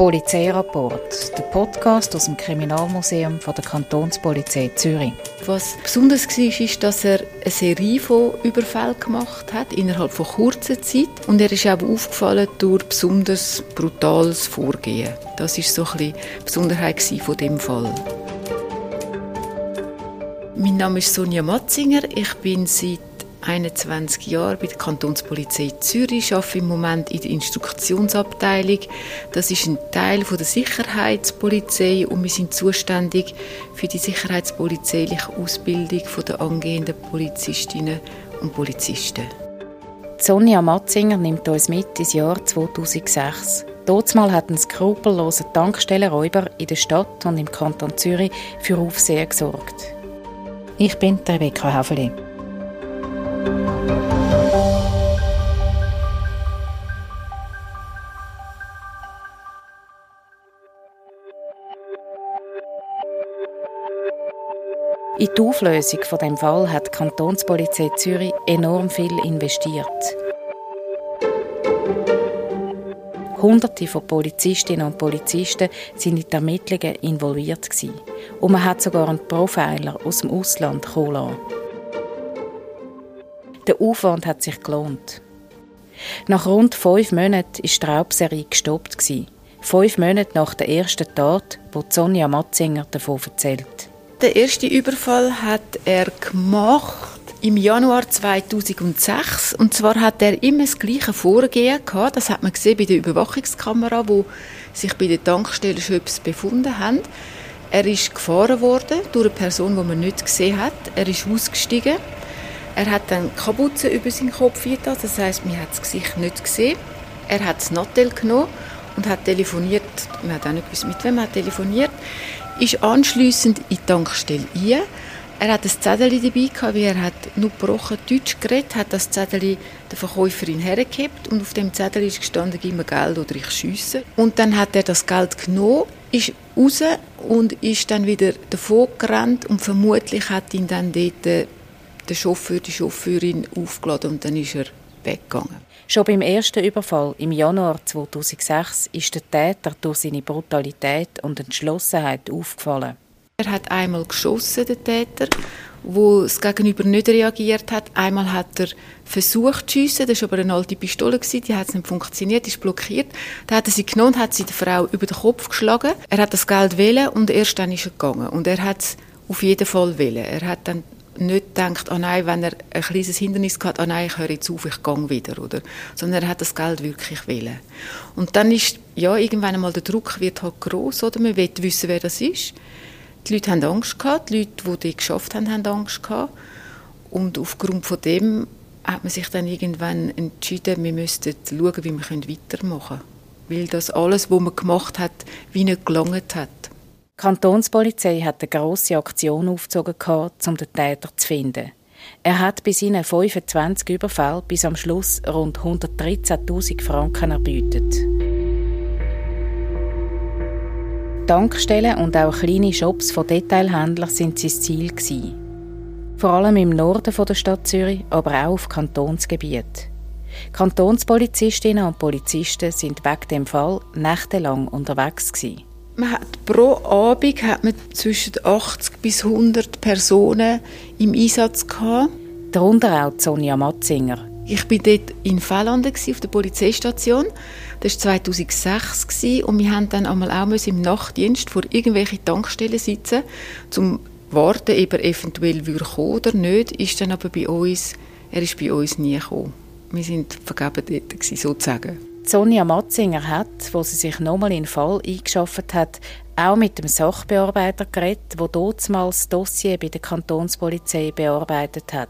Polizeirapport, der Podcast aus dem Kriminalmuseum von der Kantonspolizei Zürich. Was besonders war, ist, dass er eine Serie von Überfällen gemacht hat, innerhalb von kurzer Zeit. Und er ist auch aufgefallen durch besonders brutales Vorgehen. Das ist so ein die Besonderheit von dem Fall. Mein Name ist Sonja Matzinger. Ich bin seit 21 Jahre bei der Kantonspolizei Zürich, arbeite im Moment in der Instruktionsabteilung. Das ist ein Teil von der Sicherheitspolizei und wir sind zuständig für die sicherheitspolizeiliche Ausbildung der angehenden Polizistinnen und Polizisten. Sonja Matzinger nimmt uns mit ins Jahr 2006. Dortmal hat ein skrupelloser Tankstellenräuber in der Stadt und im Kanton Zürich für Aufsehen gesorgt. Ich bin Rebecca Haveli. In die Auflösung von dem Fall hat die Kantonspolizei Zürich enorm viel investiert. Hunderte von Polizistinnen und Polizisten sind in die Ermittlungen involviert gewesen. und man hat sogar einen Profiler aus dem Ausland kommen. Der Aufwand hat sich gelohnt. Nach rund fünf Monaten ist die Raubserie gestoppt Fünf Monate nach der ersten Tat, wo Sonja Matzinger davon erzählt. Den ersten Überfall hat er gemacht im Januar 2006 und zwar hat er immer das gleiche Vorgehen gehabt. Das hat man gesehen bei der Überwachungskamera, wo sich bei der Tankstelle Schöps befunden haben. Er ist gefahren worden durch eine Person, die man nicht gesehen hat. Er ist ausgestiegen. Er hat dann Kapuze über seinen Kopf getan, das heißt, man hat das Gesicht nicht gesehen. Er hat das Nattel genommen und hat telefoniert. Man hat auch nicht gewusst, mit wem er telefoniert ist anschliessend in die Tankstelle ein. Er hat ein Zettel dabei gehabt, wie er hat nur gebrochen Deutsch geredet, hat das Zettel der Verkäuferin hergegeben und auf dem Zettel ist gestanden, gib mir Geld oder ich schiesse. Und dann hat er das Geld genommen, ist raus und ist dann wieder davon gerannt und vermutlich hat ihn dann dort der Chauffeur, die Chauffeurin aufgeladen und dann ist er weggegangen. Schon beim ersten Überfall im Januar 2006 ist der Täter durch seine Brutalität und Entschlossenheit aufgefallen. Er hat einmal geschossen, der Täter, wo das Gegenüber nicht reagiert hat. Einmal hat er versucht zu schiessen, das war aber eine alte Pistole, die hat nicht funktioniert, ist blockiert. Dann hat er sie genommen und hat sie der Frau über den Kopf geschlagen. Er hat das Geld wählen und erst dann ist er gegangen. Und er hat es auf jeden Fall wählen. Er hat dann nicht denkt, oh nein, wenn er ein kleines Hindernis hat, oh nein, ich höre jetzt auf, ich gehe wieder, oder? Sondern er hat das Geld wirklich wählen. Und dann ist, ja, irgendwann einmal der Druck wird halt groß, oder? Man will wissen, wer das ist. Die Leute haben Angst gehabt, die Leute, die das geschafft haben, haben Angst gehabt. Und aufgrund von dem hat man sich dann irgendwann entschieden, wir müssten schauen, wie wir weitermachen können. Weil das alles, was man gemacht hat, wie nicht gelangt hat. Die Kantonspolizei hat eine grosse Aktion aufgezogen, um den Täter zu finden. Er hat bei seinen 25 Überfällen bis am Schluss rund 113.000 Franken erbeutet. Tankstellen und auch kleine Shops von Detailhändlern sind sein Ziel Vor allem im Norden der Stadt Zürich, aber auch auf Kantonsgebiet. Kantonspolizistinnen und Polizisten sind wegen dem Fall nächtelang unterwegs gewesen. Man hat pro Abend hat man zwischen 80 bis 100 Personen im Einsatz gehabt. Darunter auch Sonja Matzinger. Ich bin dort in Fellanden auf der Polizeistation. Das war 2006 und wir haben dann einmal auch im Nachtdienst vor irgendwelchen Tankstellen sitzen, zum warten, ob er eventuell kommen oder nicht. Ist dann aber bei uns, er ist bei uns nie gekommen. Wir sind vergeben dort sozusagen. Sonja Matzinger hat, wo sie sich nochmal in den Fall eingeschafft hat, auch mit dem Sachbearbeiter geredet, der damals das Dossier bei der Kantonspolizei bearbeitet hat.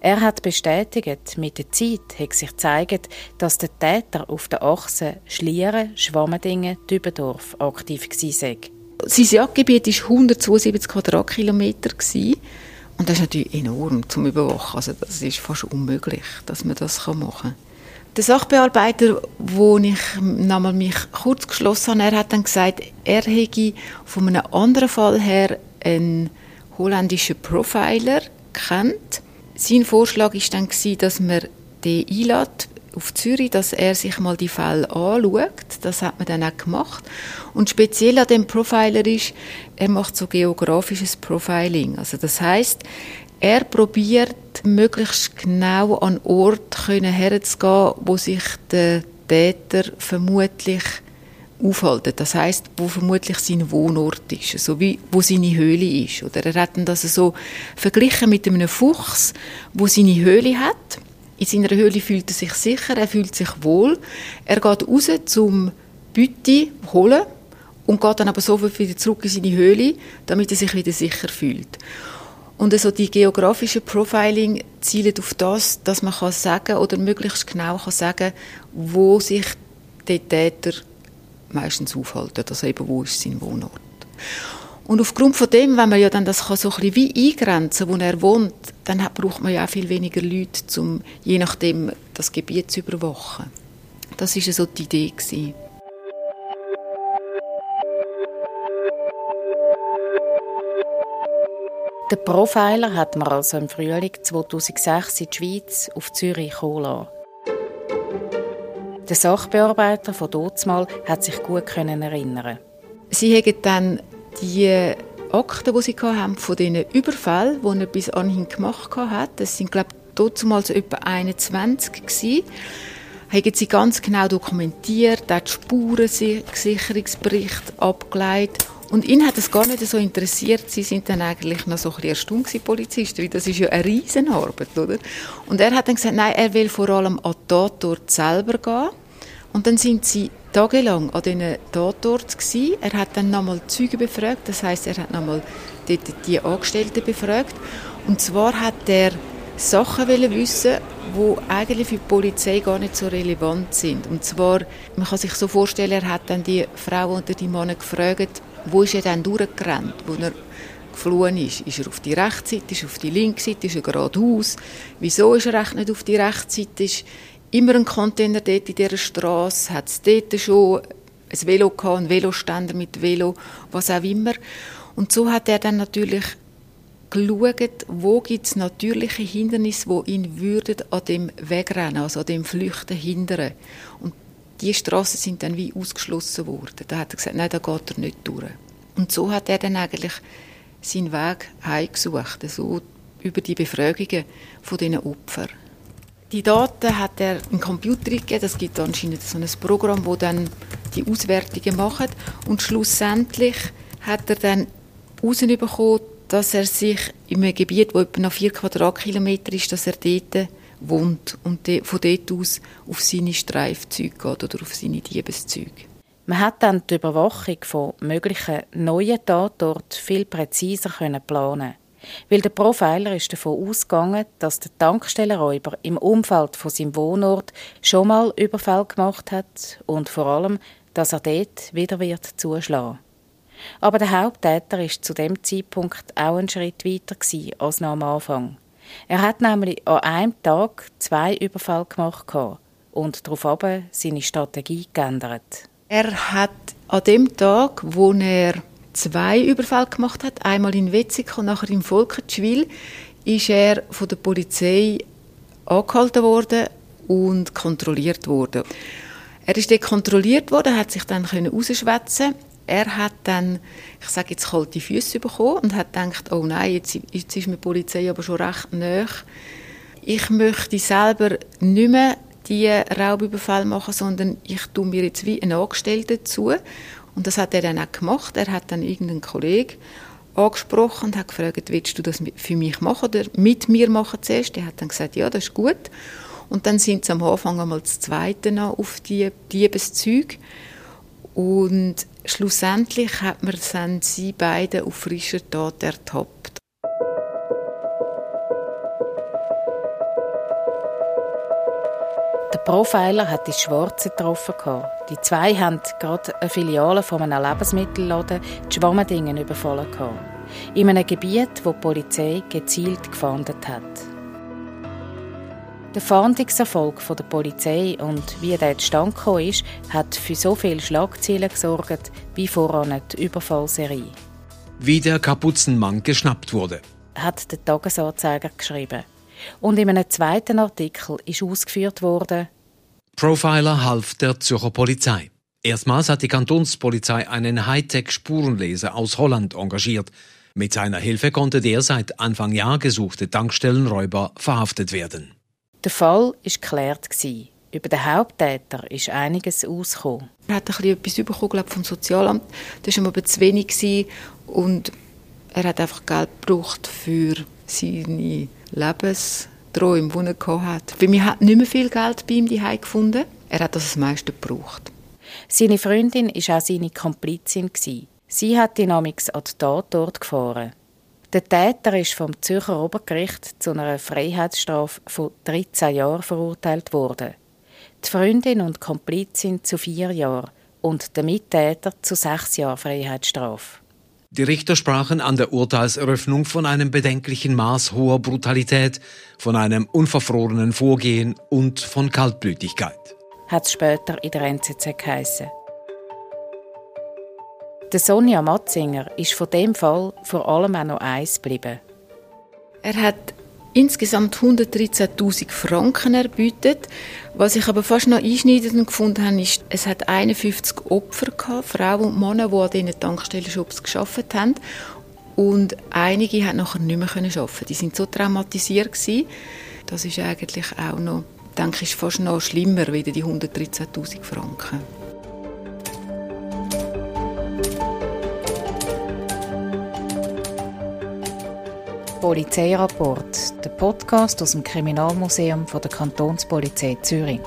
Er hat bestätigt, mit der Zeit hat sich gezeigt, dass der Täter auf der Achse Schlieren, Schwammendingen, Dübendorf aktiv war. Sein Jagdgebiet war 172 Quadratkilometer. Und das ist natürlich enorm zum Überwachen. Also das ist fast unmöglich, dass man das machen kann. Der Sachbearbeiter, wo ich nochmal mich kurz geschlossen habe, er hat dann gesagt, er hätte von einem anderen Fall her einen holländischen Profiler kennt. Sein Vorschlag war dann, dass man den einlädt auf Zürich, dass er sich mal die Fälle anschaut. Das hat man dann auch gemacht. Und speziell an dem Profiler ist, er macht so geografisches Profiling. Also das heißt, er probiert möglichst genau an Ort herzugehen, wo sich der Täter vermutlich aufhalten. Das heißt, wo vermutlich sein Wohnort ist, so wie wo seine Höhle ist. Oder er hat das so verglichen mit einem Fuchs, wo seine Höhle hat. In seiner Höhle fühlt er sich sicher, er fühlt sich wohl. Er geht raus zum Beute holen und geht dann aber sofort wieder zurück in seine Höhle, damit er sich wieder sicher fühlt. Und also die geografische Profiling zielt auf das, dass man kann sagen oder möglichst genau kann sagen, wo sich der Täter meistens aufhalten. Also eben, wo ist sein Wohnort. Und aufgrund von dem, wenn man ja dann das kann so ein bisschen wie eingrenzen wo er wohnt, dann braucht man ja auch viel weniger Leute, um je nachdem das Gebiet zu überwachen. Das war so die Idee. Gewesen. Den Profiler hat man also im Frühling 2006 in die Schweiz auf Zürich kommen der Sachbearbeiter von Dotsmal hat sich gut können erinnern. Sie haben dann die Akten, die sie haben, von diesen Überfällen, die er bis anhin gemacht hat, das sind glaube ich damals etwa 21 gewesen, haben sie ganz genau dokumentiert, die Spurensicherungsbericht abgeleitet und ihn hat es gar nicht so interessiert. Sie sind dann eigentlich noch so ein bisschen erstaunt gewesen, Polizisten, weil das ist ja eine Riesenarbeit, oder? Und er hat dann gesagt, nein, er will vor allem an den Tatort selber gehen und dann sind sie tagelang an diesen Tatort gewesen. Er hat dann nochmal Züge befragt, das heißt, er hat nochmal die, die Angestellten befragt. Und zwar hat er Sachen wissen, die eigentlich für die Polizei gar nicht so relevant sind. Und zwar, man kann sich so vorstellen, er hat dann die Frau oder die Männer gefragt, wo ist er dann durchgerannt, wo er geflohen ist. Ist er auf die rechte Seite, ist er auf die linke Seite, ist er geradeaus? Wieso ist er echt nicht auf die rechte Seite? Immer ein Container dort in dieser Straße, hat es dort schon ein Velo gehabt, ein Veloständer mit Velo, was auch immer. Und so hat er dann natürlich geschaut, wo gibt es natürliche Hindernisse, die ihn würden an dem Wegrennen, also an dem Flüchten hindern. Und die Straßen sind dann wie ausgeschlossen worden. Da hat er gesagt, nein, da geht er nicht durch. Und so hat er dann eigentlich seinen Weg heimgesucht, so über die Befragungen von diesen Opfern. Die Daten hat er im Computer gegeben. Das gibt anscheinend so ein Programm, wo dann die Auswertungen macht. Und schlussendlich hat er dann herausbekommen, dass er sich in einem Gebiet, wo etwa noch vier Quadratkilometer ist, dass er dort wohnt und von dort aus auf seine Streifzüge geht oder auf seine Diebeszüge. Man hat dann die Überwachung von möglichen neuen Tatorten viel präziser planen weil der Profiler ist davon ausgegangen, dass der Tankstellenräuber im Umfeld von seinem Wohnort schon mal Überfall gemacht hat und vor allem, dass er dort wieder wird zuschlagen. Aber der Haupttäter ist zu dem Zeitpunkt auch einen Schritt weiter als noch am Anfang. Er hat nämlich an einem Tag zwei Überfall gemacht und daraufhin seine Strategie geändert. Er hat an dem Tag, wo er zwei Überfälle gemacht hat, einmal in Wetzig und nachher in Volkertschwil, ist er von der Polizei angehalten worden und kontrolliert worden. Er ist dort kontrolliert worden, hat sich dann rausschwätzen er hat dann, ich sage jetzt, kalte Füße bekommen und hat gedacht, oh nein, jetzt, jetzt ist mir die Polizei aber schon recht nah. Ich möchte selber nicht mehr die Raubüberfall machen, sondern ich tue mir jetzt wie einen Angestellten zu und das hat er dann auch gemacht. Er hat dann irgendeinen Kollegen angesprochen und hat gefragt, willst du das für mich machen oder mit mir machen zuerst? Er hat dann gesagt, ja, das ist gut. Und dann sind sie am Anfang einmal das Zweite noch auf die Diebeszüge. Und schlussendlich hat man sie beide auf frischer Tat ertappt. Der Profiler hat die Schwarze getroffen. Die zwei haben gerade eine Filiale von einem Lebensmittelladen, die Schwammendingen, überfallen. In einem Gebiet, wo die Polizei gezielt gefahndet hat. Der Fahndungserfolg der Polizei und wie der zustande ist, hat für so viele Schlagzeilen gesorgt wie voran die Überfallserie. Wie der Kapuzenmann geschnappt wurde, hat der Tagesanzeiger geschrieben. Und in einem zweiten Artikel ist ausgeführt worden, Profiler half der Zürcher Polizei. Erstmals hat die Kantonspolizei einen Hightech-Spurenleser aus Holland engagiert. Mit seiner Hilfe konnte der seit Anfang Jahr gesuchte Tankstellenräuber verhaftet werden. Der Fall war geklärt. Über den Haupttäter ist einiges ausgekommen. Er hat ein etwas bekommen, vom Sozialamt. Das war ihm aber zu wenig. Und er hat einfach Geld gebraucht für seine Lebensträume, die er hatte. Weil wir hat nicht mehr viel Geld bei ihm gefunden. Er hat das das meiste gebraucht. Seine Freundin war auch seine Komplizin. Sie hat ihn amix an den Tatort gefahren. Der Täter ist vom Zürcher Obergericht zu einer Freiheitsstrafe von 13 Jahren verurteilt worden. Die Freundin und Komplizin zu vier Jahren und der Mittäter zu sechs Jahren Freiheitsstrafe. Die Richter sprachen an der Urteilseröffnung von einem bedenklichen Maß hoher Brutalität, von einem unverfrorenen Vorgehen und von Kaltblütigkeit. Hat es später in der NZZ geheissen. Der Sonja Matzinger ist von dem Fall vor allem auch noch eins geblieben. Er hat insgesamt 113.000 Franken erbietet. Was ich aber fast noch einschneidend gefunden habe, ist, es hat 51 Opfer gehabt, Frauen und Männer, die an diesen Tankstellenshops gearbeitet haben. Und einige haben nachher nicht mehr arbeiten Die sind so traumatisiert gewesen. Das ist eigentlich auch noch, denke ich, fast noch schlimmer wie die 113.000 Franken. Polizeirapport, der Podcast aus dem Kriminalmuseum der Kantonspolizei Zürich.